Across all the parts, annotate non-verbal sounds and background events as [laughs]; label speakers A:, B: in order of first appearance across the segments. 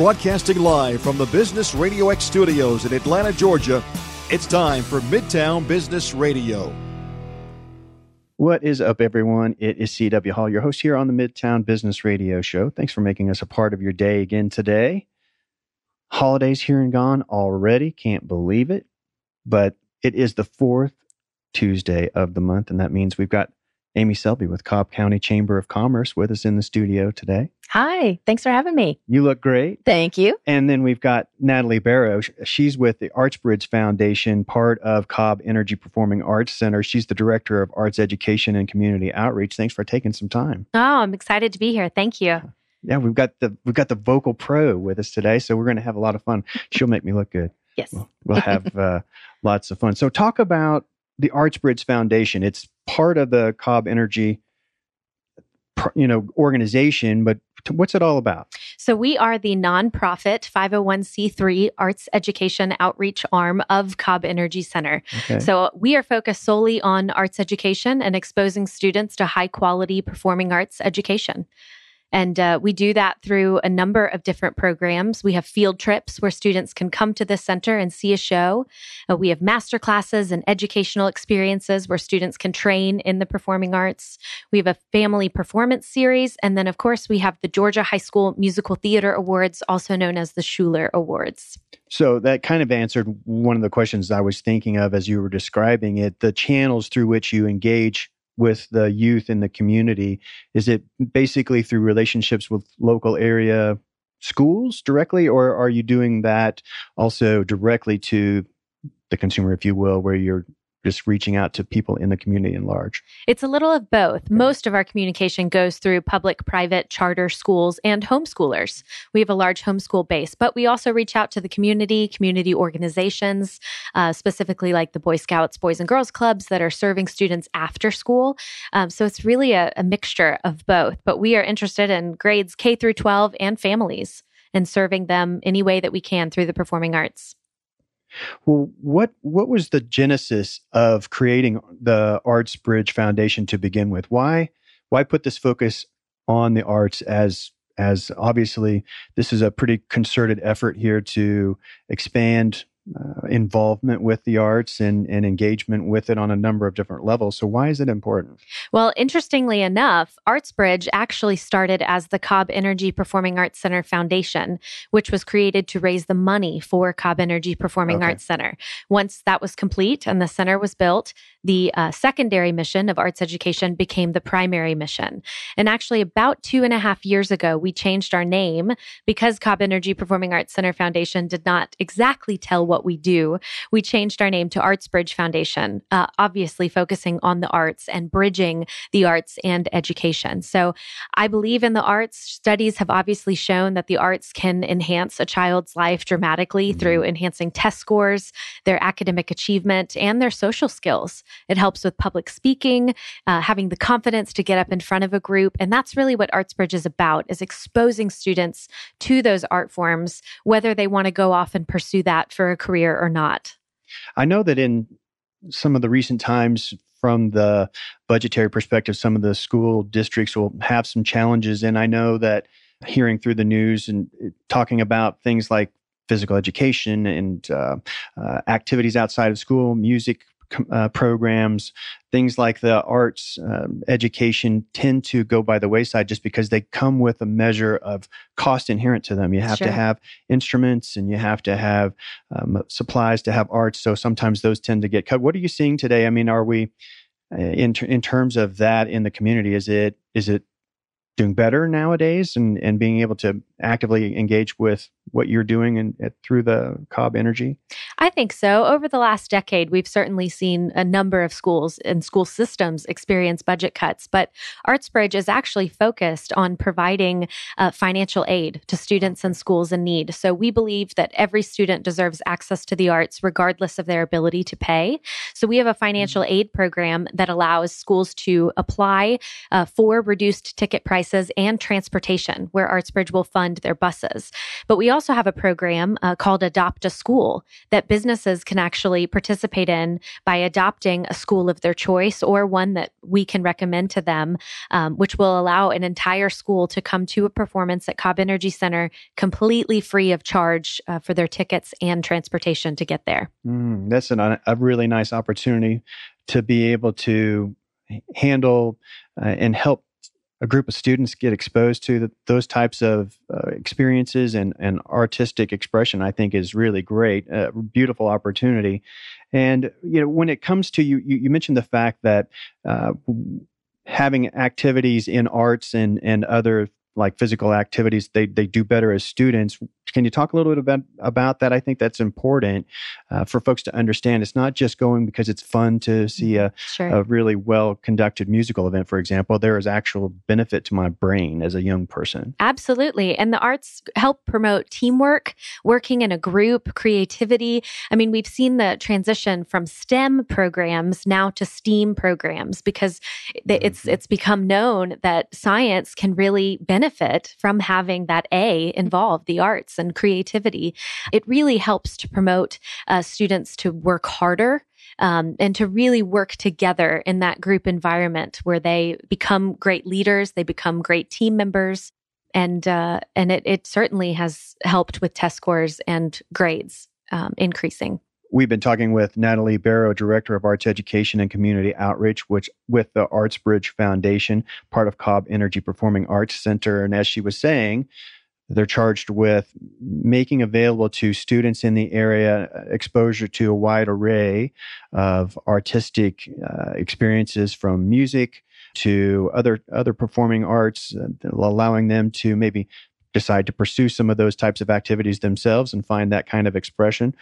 A: Broadcasting live from the Business Radio X studios in Atlanta, Georgia, it's time for Midtown Business Radio.
B: What is up, everyone? It is CW Hall, your host here on the Midtown Business Radio Show. Thanks for making us a part of your day again today. Holidays here and gone already. Can't believe it. But it is the fourth Tuesday of the month, and that means we've got Amy Selby with Cobb County Chamber of Commerce with us in the studio today.
C: Hi, thanks for having me.
B: You look great.
C: Thank you.
B: And then we've got Natalie Barrow. She's with the Artsbridge Foundation, part of Cobb Energy Performing Arts Center. She's the director of arts education and community outreach. Thanks for taking some time.
C: Oh, I'm excited to be here. Thank you.
B: Yeah, we've got the we've got the vocal pro with us today, so we're going to have a lot of fun. [laughs] She'll make me look good.
C: Yes,
B: we'll, we'll have uh, lots of fun. So, talk about the Artsbridge Foundation. It's part of the Cobb Energy, you know, organization, but what's it all about?
C: So we are the nonprofit 501c3 arts education outreach arm of Cobb Energy Center. Okay. So we are focused solely on arts education and exposing students to high quality performing arts education. And uh, we do that through a number of different programs. We have field trips where students can come to the center and see a show. Uh, we have master classes and educational experiences where students can train in the performing arts. We have a family performance series. And then, of course, we have the Georgia High School Musical Theater Awards, also known as the Shuler Awards.
B: So that kind of answered one of the questions I was thinking of as you were describing it the channels through which you engage with the youth in the community? Is it basically through relationships with local area schools directly, or are you doing that also directly to the consumer, if you will, where you're just reaching out to people in the community in large?
C: It's a little of both. Okay. Most of our communication goes through public, private, charter schools and homeschoolers. We have a large homeschool base, but we also reach out to the community, community organizations, uh, specifically like the Boy Scouts, Boys and Girls Clubs that are serving students after school. Um, so it's really a, a mixture of both, but we are interested in grades K through 12 and families and serving them any way that we can through the performing arts.
B: Well, what what was the genesis of creating the ArtsBridge Foundation to begin with? Why why put this focus on the arts as as obviously this is a pretty concerted effort here to expand uh, involvement with the arts and, and engagement with it on a number of different levels. So, why is it important?
C: Well, interestingly enough, ArtsBridge actually started as the Cobb Energy Performing Arts Center Foundation, which was created to raise the money for Cobb Energy Performing okay. Arts Center. Once that was complete and the center was built, the uh, secondary mission of arts education became the primary mission. And actually, about two and a half years ago, we changed our name because Cobb Energy Performing Arts Center Foundation did not exactly tell what we do. We changed our name to ArtsBridge Foundation, uh, obviously focusing on the arts and bridging the arts and education. So I believe in the arts. Studies have obviously shown that the arts can enhance a child's life dramatically mm-hmm. through enhancing test scores, their academic achievement, and their social skills. It helps with public speaking, uh, having the confidence to get up in front of a group. And that's really what ArtsBridge is about, is exposing students to those art forms, whether they want to go off and pursue that for a career or not.
B: I know that in some of the recent times, from the budgetary perspective, some of the school districts will have some challenges. And I know that hearing through the news and uh, talking about things like physical education and uh, uh, activities outside of school, music uh, programs, things like the arts um, education tend to go by the wayside just because they come with a measure of cost inherent to them. You have sure. to have instruments and you have to have um, supplies to have arts. So sometimes those tend to get cut. What are you seeing today? I mean, are we uh, in ter- in terms of that in the community? Is it is it doing better nowadays and, and being able to actively engage with what you're doing and through the Cobb Energy?
C: I think so. Over the last decade, we've certainly seen a number of schools and school systems experience budget cuts, but ArtsBridge is actually focused on providing uh, financial aid to students and schools in need. So we believe that every student deserves access to the arts regardless of their ability to pay. So we have a financial mm-hmm. aid program that allows schools to apply uh, for reduced ticket prices and transportation, where ArtsBridge will fund their buses. But we also also have a program uh, called Adopt a School that businesses can actually participate in by adopting a school of their choice or one that we can recommend to them, um, which will allow an entire school to come to a performance at Cobb Energy Center completely free of charge uh, for their tickets and transportation to get there.
B: Mm, that's an, a really nice opportunity to be able to handle uh, and help a group of students get exposed to the, those types of uh, experiences and, and artistic expression, I think is really great. A beautiful opportunity. And, you know, when it comes to you, you, you mentioned the fact that uh, having activities in arts and, and other like physical activities they, they do better as students. Can you talk a little bit about, about that? I think that's important uh, for folks to understand. It's not just going because it's fun to see a, sure. a really well conducted musical event for example. There is actual benefit to my brain as a young person.
C: Absolutely. And the arts help promote teamwork working in a group creativity. I mean we've seen the transition from stem programs now to steam programs because it's mm-hmm. it's become known that science can really benefit benefit from having that A involved, the arts and creativity. It really helps to promote uh, students to work harder um, and to really work together in that group environment where they become great leaders, they become great team members, and uh, and it, it certainly has helped with test scores and grades um, increasing.
B: We've been talking with Natalie Barrow, Director of Arts Education and Community Outreach, which with the ArtsBridge Foundation, part of Cobb Energy Performing Arts Center. And as she was saying, they're charged with making available to students in the area exposure to a wide array of artistic uh, experiences from music to other other performing arts, uh, allowing them to maybe decide to pursue some of those types of activities themselves and find that kind of expression.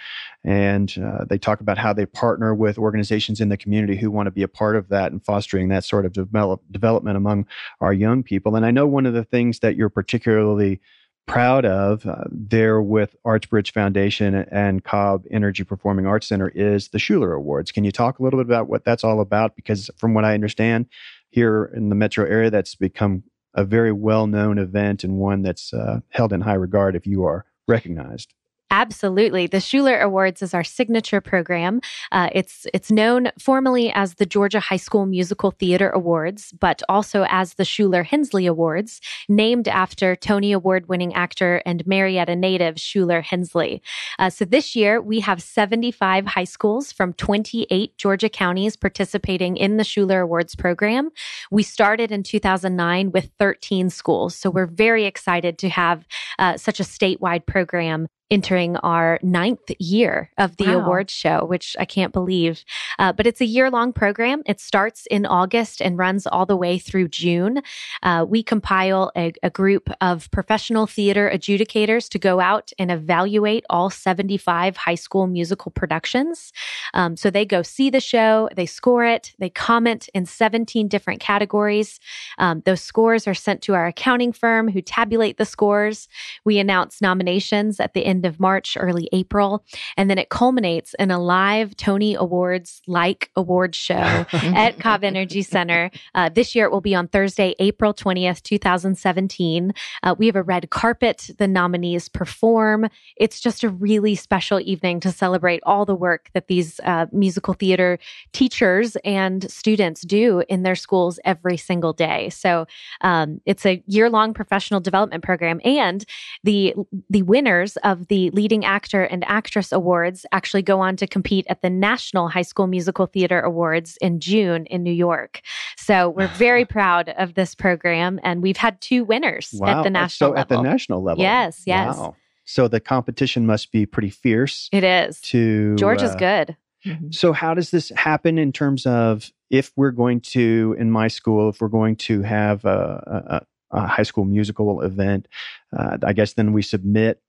B: And uh, they talk about how they partner with organizations in the community who want to be a part of that and fostering that sort of develop, development among our young people. And I know one of the things that you're particularly proud of uh, there with ArtsBridge Foundation and Cobb Energy Performing Arts Center is the Shuler Awards. Can you talk a little bit about what that's all about? Because from what I understand, here in the metro area, that's become a very well known event and one that's uh, held in high regard if you are recognized.
C: Absolutely. The Shuler Awards is our signature program. Uh, it's it's known formally as the Georgia High School Musical Theater Awards, but also as the Shuler Hensley Awards, named after Tony Award winning actor and Marietta native Shuler Hensley. Uh, so this year we have 75 high schools from 28 Georgia counties participating in the Shuler Awards program. We started in 2009 with 13 schools. So we're very excited to have uh, such a statewide program entering our ninth year of the wow. awards show, which I can't believe. Uh, but it's a year long program. It starts in August and runs all the way through June. Uh, we compile a, a, group of professional theater adjudicators to go out and evaluate all 75 high school musical productions. Um, so they go see the show, they score it, they comment in 17 different categories. Um, those scores are sent to our accounting firm who tabulate the scores. We announce nominations at the end end of March, early April. And then it culminates in a live Tony Awards like award show [laughs] at Cobb Energy Center. Uh, this year it will be on Thursday, April 20th, 2017. Uh, we have a red carpet. The nominees perform. It's just a really special evening to celebrate all the work that these uh, musical theater teachers and students do in their schools every single day. So um, it's a year long professional development program. And the, the winners of the Leading Actor and Actress Awards actually go on to compete at the National High School Musical Theater Awards in June in New York. So we're [sighs] very proud of this program, and we've had two winners wow. at the national
B: so
C: level.
B: at the national level.
C: Yes, yes.
B: Wow. So the competition must be pretty fierce.
C: It is.
B: To
C: Georgia's uh, good.
B: Mm-hmm. So how does this happen in terms of if we're going to in my school if we're going to have a, a, a high school musical event, uh, I guess then we submit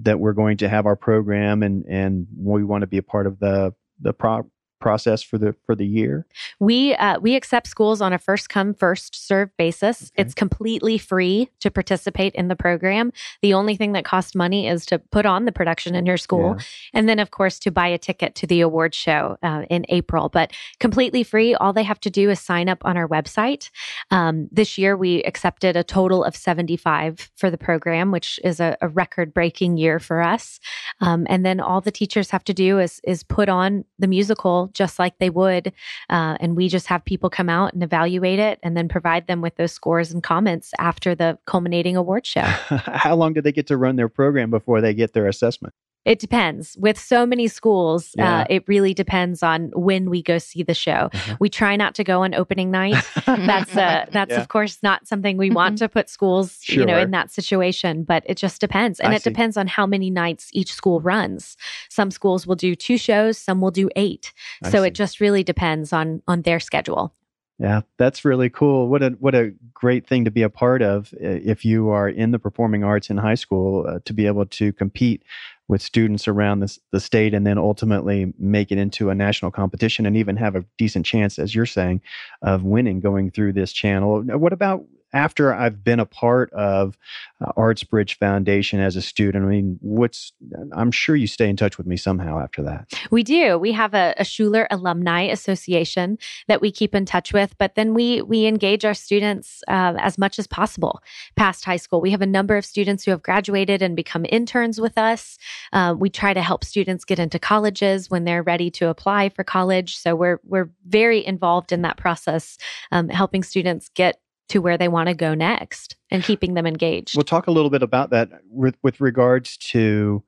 B: that we're going to have our program and and we want to be a part of the the pro- process for the for the year?
C: We uh, we accept schools on a first come first serve basis. Okay. It's completely free to participate in the program. The only thing that costs money is to put on the production in your school, yeah. and then of course to buy a ticket to the award show uh, in April. But completely free. All they have to do is sign up on our website. Um, this year we accepted a total of seventy five for the program, which is a, a record breaking year for us. Um, and then all the teachers have to do is is put on the musical just like they would. Uh, and we just have people come out and evaluate it and then provide them with those scores and comments after the culminating award show. [laughs]
B: How long do they get to run their program before they get their assessment?
C: It depends. With so many schools, uh, yeah. uh, it really depends on when we go see the show. Uh-huh. We try not to go on opening night. [laughs] that's uh, that's yeah. of course not something we want mm-hmm. to put schools, sure. you know, in that situation. But it just depends, and I it see. depends on how many nights each school runs. Some schools will do two shows, some will do eight. I so see. it just really depends on on their schedule.
B: Yeah, that's really cool. What a what a great thing to be a part of if you are in the performing arts in high school uh, to be able to compete with students around the, the state and then ultimately make it into a national competition and even have a decent chance, as you're saying, of winning going through this channel. What about after I've been a part of uh, ArtsBridge Foundation as a student, I mean, what's, I'm sure you stay in touch with me somehow after that.
C: We do. We have a, a Shuler Alumni Association that we keep in touch with, but then we, we engage our students uh, as much as possible past high school. We have a number of students who have graduated and become interns with us. Uh, we try to help students get into colleges when they're ready to apply for college. So we're, we're very involved in that process, um, helping students get to where they want to go next and keeping them engaged.
B: We'll talk a little bit about that with, with regards to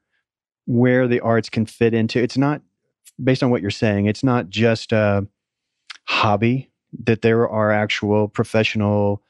B: where the arts can fit into. It's not based on what you're saying. It's not just a hobby. That there are actual professional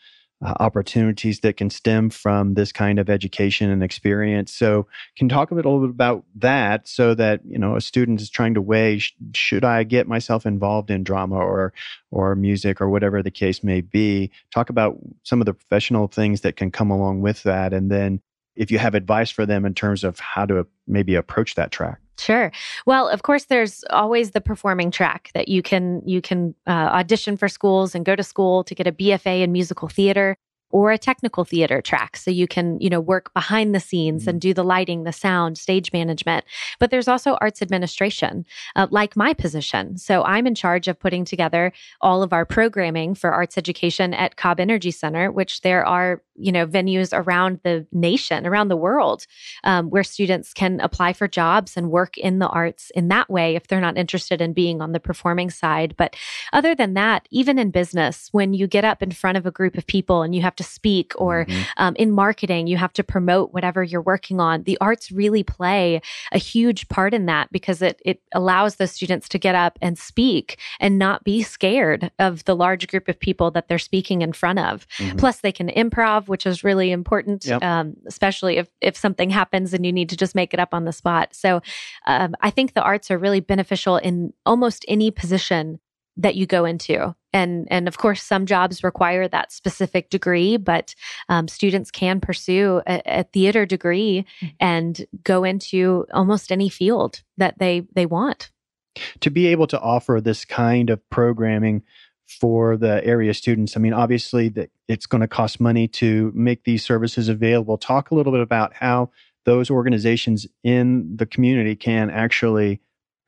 B: uh, opportunities that can stem from this kind of education and experience. So, can talk a little bit about that, so that you know a student is trying to weigh: sh- should I get myself involved in drama or or music or whatever the case may be? Talk about some of the professional things that can come along with that, and then if you have advice for them in terms of how to maybe approach that track.
C: Sure. Well, of course, there's always the performing track that you can you can uh, audition for schools and go to school to get a BFA in musical theater or a technical theater track. So you can, you know, work behind the scenes and mm-hmm. do the lighting, the sound, stage management. But there's also arts administration, uh, like my position. So I'm in charge of putting together all of our programming for arts education at Cobb Energy Center, which there are, you know, venues around the nation, around the world, um, where students can apply for jobs and work in the arts in that way if they're not interested in being on the performing side. But other than that, even in business, when you get up in front of a group of people and you have to speak or mm-hmm. um, in marketing, you have to promote whatever you're working on. The arts really play a huge part in that because it, it allows the students to get up and speak and not be scared of the large group of people that they're speaking in front of. Mm-hmm. Plus, they can improv, which is really important, yep. um, especially if, if something happens and you need to just make it up on the spot. So um, I think the arts are really beneficial in almost any position that you go into and and of course some jobs require that specific degree but um, students can pursue a, a theater degree mm. and go into almost any field that they they want
B: to be able to offer this kind of programming for the area students. I mean obviously that it's going to cost money to make these services available. Talk a little bit about how those organizations in the community can actually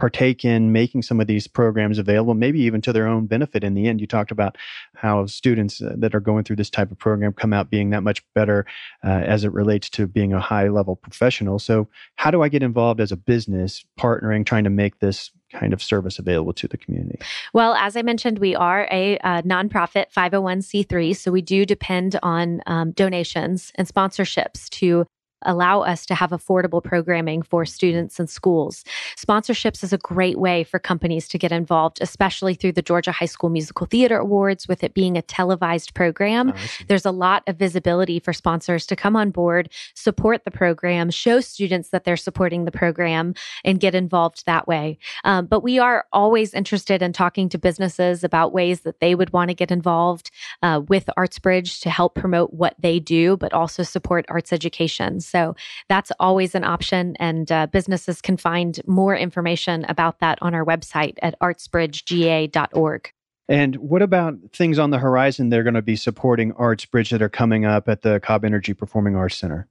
B: partake in making some of these programs available, maybe even to their own benefit in the end. You talked about how students uh, that are going through this type of program come out being that much better uh, as it relates to being a high level professional. So, how do I get involved as a business partnering, trying to make this kind of service available to the community?
C: Well, as I mentioned, we are a, a nonprofit 501c3, so we do depend on um, donations and sponsorships to allow us to have affordable programming for students and schools. Sponsorships is a great way for companies to get involved, especially through the Georgia High School Musical Theater Awards, with it being a televised program. Oh, There's a lot of visibility for sponsors to come on board, support the program, show students that they're supporting the program, and get involved that way. Um, but we are always interested in talking to businesses about ways that they would want to get involved uh, with ArtsBridge to help promote what they do, but also support arts education. So that's always an option. And uh, businesses can find more information about that on our website at artsbridgega.org.
B: And what about things on the horizon they're going to be supporting ArtsBridge that are coming up at the Cobb Energy Performing Arts Center?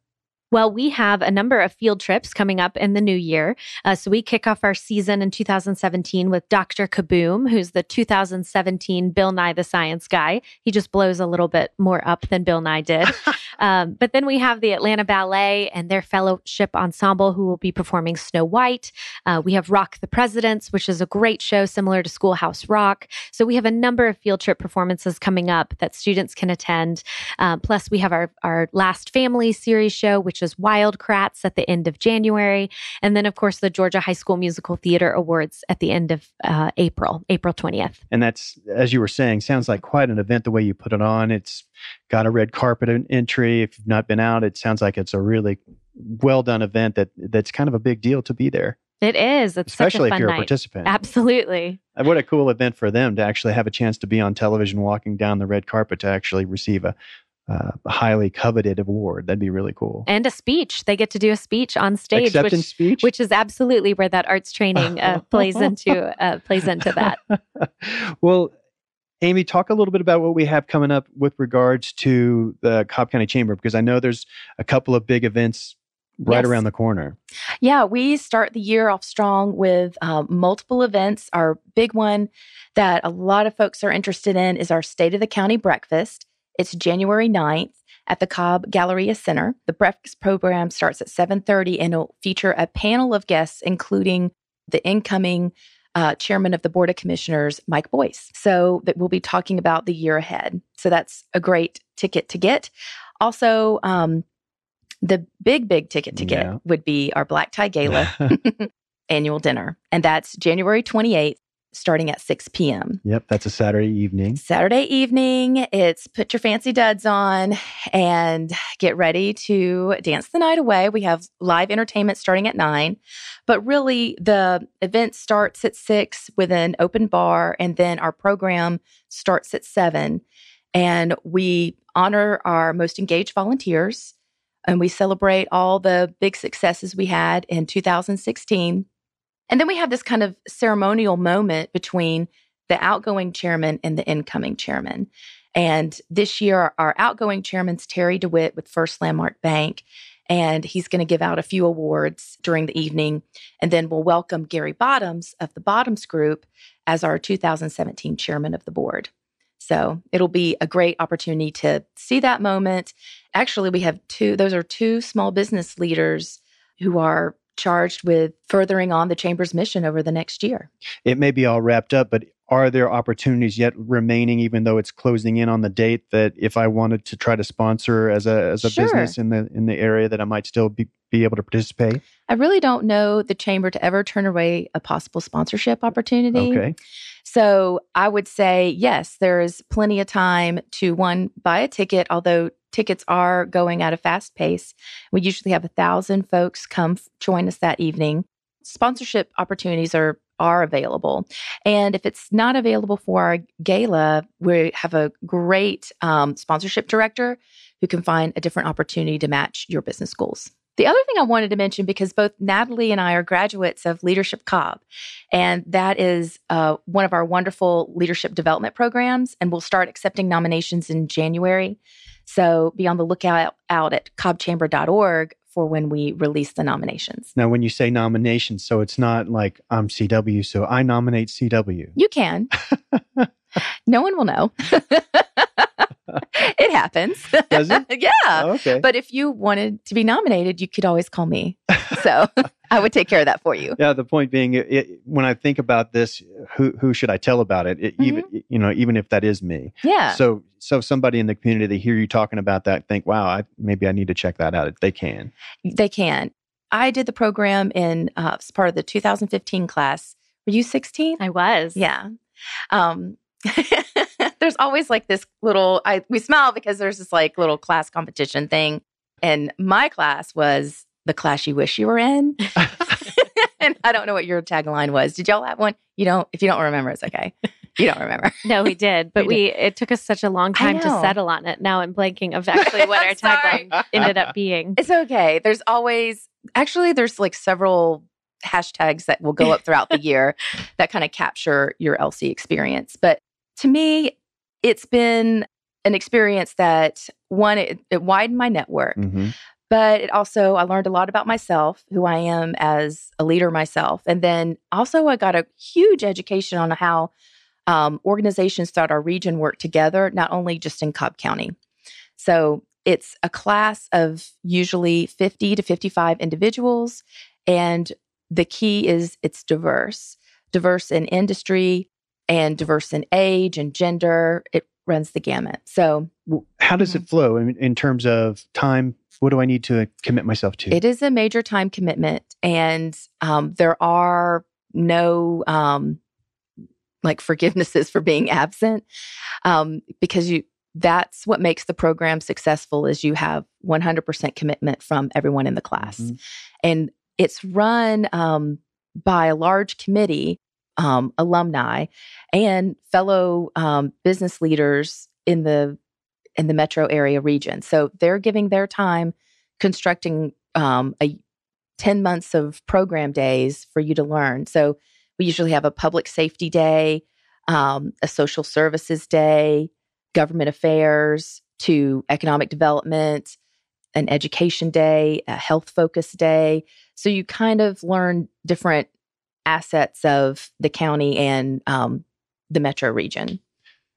C: Well, we have a number of field trips coming up in the new year. Uh, so we kick off our season in 2017 with Dr. Kaboom, who's the 2017 Bill Nye the Science Guy. He just blows a little bit more up than Bill Nye did. [laughs] um, but then we have the Atlanta Ballet and their fellowship ensemble who will be performing Snow White. Uh, we have Rock the Presidents, which is a great show similar to Schoolhouse Rock. So we have a number of field trip performances coming up that students can attend. Uh, plus, we have our, our Last Family series show, which is Wild Kratts at the end of January. And then, of course, the Georgia High School Musical Theater Awards at the end of uh, April, April 20th.
B: And that's, as you were saying, sounds like quite an event the way you put it on. It's got a red carpet entry. If you've not been out, it sounds like it's a really well done event that that's kind of a big deal to be there.
C: It is. It's
B: especially
C: if
B: you're
C: night.
B: a participant.
C: Absolutely.
B: What a cool event for them to actually have a chance to be on television, walking down the red carpet to actually receive a uh, highly coveted award. That'd be really cool.
C: And a speech. They get to do a speech on stage,
B: Acceptance
C: which,
B: speech?
C: which is absolutely where that arts training uh, [laughs] plays into uh, plays into that. [laughs]
B: well, Amy, talk a little bit about what we have coming up with regards to the Cobb County Chamber, because I know there's a couple of big events right yes. around the corner.
D: Yeah, we start the year off strong with um, multiple events. Our big one that a lot of folks are interested in is our State of the County Breakfast. It's January 9th at the Cobb Galleria Center. The breakfast program starts at 7:30 and it'll feature a panel of guests including the incoming uh, chairman of the board of commissioners, Mike Boyce. So that we'll be talking about the year ahead. So that's a great ticket to get. Also, um, the big, big ticket to get yeah. would be our Black Tie Gala [laughs] [laughs] annual dinner, and that's January 28th starting at 6 p.m.
B: Yep, that's a Saturday evening.
D: Saturday evening, it's put your fancy duds on and get ready to dance the night away. We have live entertainment starting at 9, but really the event starts at 6 with an open bar and then our program starts at 7 and we honor our most engaged volunteers and we celebrate all the big successes we had in 2016 and then we have this kind of ceremonial moment between the outgoing chairman and the incoming chairman. And this year, our outgoing chairman's Terry DeWitt with First Landmark Bank. And he's going to give out a few awards during the evening. And then we'll welcome Gary Bottoms of the Bottoms Group as our 2017 chairman of the board. So it'll be a great opportunity to see that moment. Actually, we have two, those are two small business leaders who are charged with furthering on the chamber's mission over the next year.
B: It may be all wrapped up, but are there opportunities yet remaining even though it's closing in on the date that if I wanted to try to sponsor as a as a sure. business in the in the area that I might still be be able to participate?
D: I really don't know the chamber to ever turn away a possible sponsorship opportunity.
B: Okay.
D: So I would say yes, there is plenty of time to one buy a ticket, although tickets are going at a fast pace. We usually have a thousand folks come f- join us that evening. Sponsorship opportunities are are available, and if it's not available for our gala, we have a great um, sponsorship director who can find a different opportunity to match your business goals. The other thing I wanted to mention, because both Natalie and I are graduates of Leadership Cobb, and that is uh, one of our wonderful leadership development programs, and we'll start accepting nominations in January. So be on the lookout out at cobbchamber.org for when we release the nominations.
B: Now, when you say nominations, so it's not like I'm CW, so I nominate CW.
D: You can. [laughs] no one will know. [laughs] it happens.
B: Does it? [laughs]
D: yeah.
B: Oh, okay.
D: But if you wanted to be nominated, you could always call me. So I would take care of that for you.
B: Yeah. The point being, it, it, when I think about this, who who should I tell about it? it mm-hmm. Even you know, even if that is me.
D: Yeah.
B: So so somebody in the community they hear you talking about that, think, wow, I, maybe I need to check that out. They can.
D: They can. I did the program in uh, as part of the 2015 class. Were you 16?
C: I was.
D: Yeah. Um, [laughs] there's always like this little I we smile because there's this like little class competition thing. And my class was the class you wish you were in. [laughs] [laughs] and I don't know what your tagline was. Did y'all have one? You don't if you don't remember, it's okay. You don't remember? [laughs]
C: No, we did, but we, it took us such a long time to settle on it. Now I'm blanking of actually what our [laughs] tagline ended up being.
D: It's okay. There's always actually there's like several hashtags that will go up throughout the year [laughs] that kind of capture your LC experience. But to me, it's been an experience that one, it, it widened my network. Mm-hmm. But it also, I learned a lot about myself, who I am as a leader myself. And then also, I got a huge education on how um, organizations throughout our region work together, not only just in Cobb County. So it's a class of usually 50 to 55 individuals. And the key is it's diverse, diverse in industry and diverse in age and gender. It runs the gamut. So,
B: how does mm-hmm. it flow in, in terms of time? What do I need to commit myself to?
D: It is a major time commitment, and um, there are no um, like forgivenesses for being absent um, because you that's what makes the program successful is you have 100% commitment from everyone in the class mm-hmm. and it's run um, by a large committee um, alumni and fellow um, business leaders in the in the metro area region. So they're giving their time constructing um, a 10 months of program days for you to learn. So we usually have a public safety day, um, a social services day, government affairs to economic development, an education day, a health focus day. So you kind of learn different assets of the county and um, the metro region.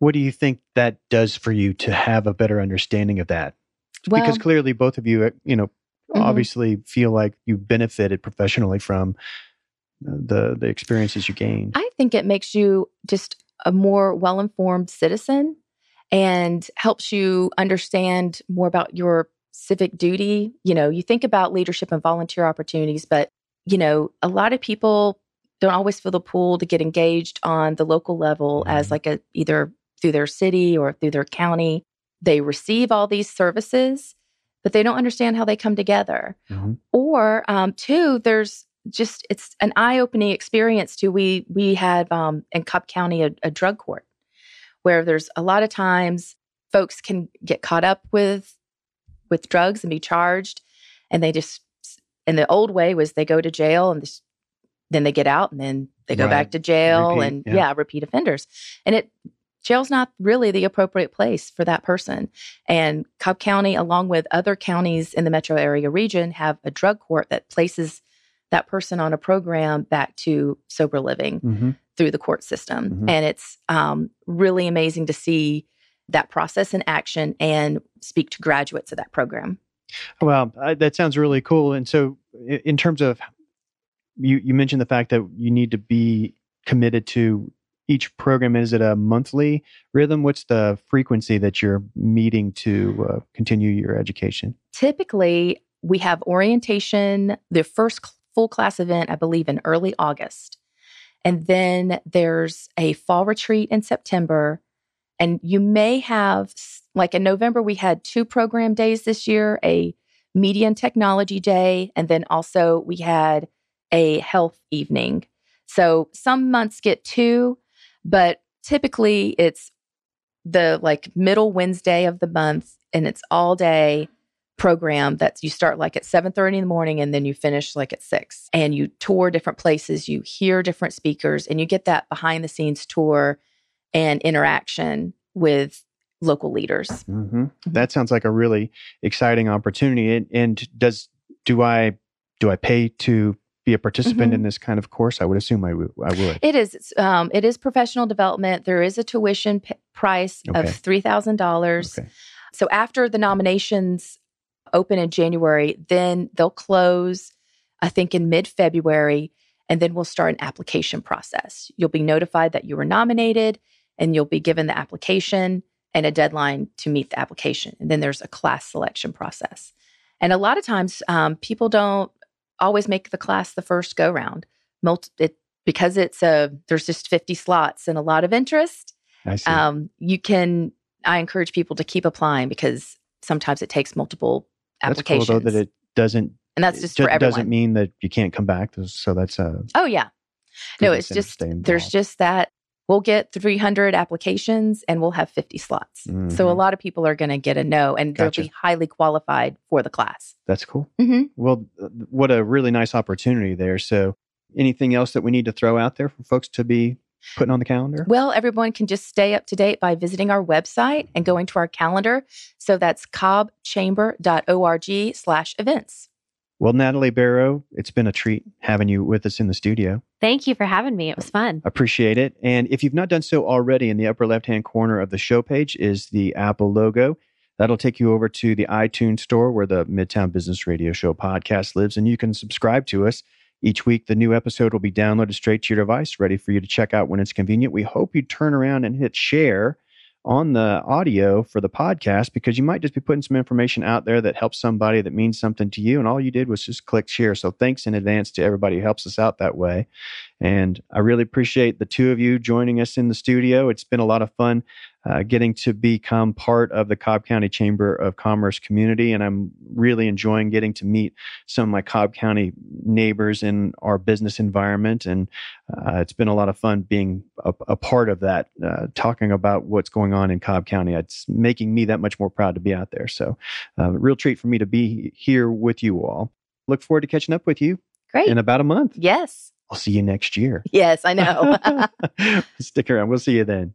B: What do you think that does for you to have a better understanding of that? Well, because clearly both of you, uh, you know, mm-hmm. obviously feel like you benefited professionally from the the experiences you gained.
D: I think it makes you just a more well-informed citizen and helps you understand more about your civic duty. You know, you think about leadership and volunteer opportunities, but you know, a lot of people don't always feel the pull to get engaged on the local level mm-hmm. as like a either through their city or through their county. They receive all these services, but they don't understand how they come together. Mm-hmm. Or um, two, there's just it's an eye-opening experience too. We we have um, in Cobb County a, a drug court where there's a lot of times folks can get caught up with with drugs and be charged, and they just and the old way was they go to jail and this then they get out and then they go right. back to jail repeat, and yeah. yeah, repeat offenders. And it jail's not really the appropriate place for that person. And Cobb County, along with other counties in the metro area region, have a drug court that places that person on a program back to sober living mm-hmm. through the court system. Mm-hmm. And it's um, really amazing to see that process in action and speak to graduates of that program.
B: Well, that sounds really cool. And so, in terms of you you mentioned the fact that you need to be committed to each program is it a monthly rhythm what's the frequency that you're meeting to uh, continue your education
D: typically we have orientation the first full class event i believe in early august. And then there's a fall retreat in september. And you may have like in november we had two program days this year a media and technology day and then also we had a health evening. So some months get two, but typically it's the like middle Wednesday of the month and it's all day program that you start like at 7:30 in the morning and then you finish like at 6 and you tour different places you hear different speakers and you get that behind the scenes tour and interaction with local leaders
B: mm-hmm. Mm-hmm. that sounds like a really exciting opportunity and, and does do i do i pay to be a participant mm-hmm. in this kind of course? I would assume I, w- I would.
D: It is. Um, it is professional development. There is a tuition p- price okay. of three thousand okay. dollars. So after the nominations open in January, then they'll close. I think in mid February, and then we'll start an application process. You'll be notified that you were nominated, and you'll be given the application and a deadline to meet the application. And then there's a class selection process. And a lot of times, um, people don't always make the class the first go round. Multi- it, because it's a there's just 50 slots and a lot of interest. Um, you can I encourage people to keep applying because sometimes it takes multiple applications.
B: That's cool, though, that it doesn't
D: and that's just for everyone.
B: Doesn't mean that you can't come back. So that's a
D: oh yeah, no, it's just there's just that we'll get 300 applications and we'll have 50 slots. Mm-hmm. So a mm-hmm. lot of people are going to get a no and gotcha. they'll be highly qualified for the class.
B: That's cool.
D: Mm-hmm.
B: Well, uh, what a really nice opportunity there. So, anything else that we need to throw out there for folks to be putting on the calendar?
D: Well, everyone can just stay up to date by visiting our website and going to our calendar. So that's cobbchamber.org slash events.
B: Well, Natalie Barrow, it's been a treat having you with us in the studio.
C: Thank you for having me. It was fun.
B: Appreciate it. And if you've not done so already, in the upper left hand corner of the show page is the Apple logo. That'll take you over to the iTunes store where the Midtown Business Radio Show podcast lives, and you can subscribe to us. Each week, the new episode will be downloaded straight to your device, ready for you to check out when it's convenient. We hope you turn around and hit share on the audio for the podcast because you might just be putting some information out there that helps somebody that means something to you. And all you did was just click share. So thanks in advance to everybody who helps us out that way. And I really appreciate the two of you joining us in the studio. It's been a lot of fun uh, getting to become part of the Cobb County Chamber of Commerce community. And I'm really enjoying getting to meet some of my Cobb County neighbors in our business environment. And uh, it's been a lot of fun being a, a part of that, uh, talking about what's going on in Cobb County. It's making me that much more proud to be out there. So, uh, real treat for me to be here with you all. Look forward to catching up with you.
D: Great.
B: In about a month.
D: Yes.
B: I'll see you next year.
D: Yes, I know. [laughs] [laughs]
B: Stick around. We'll see you then.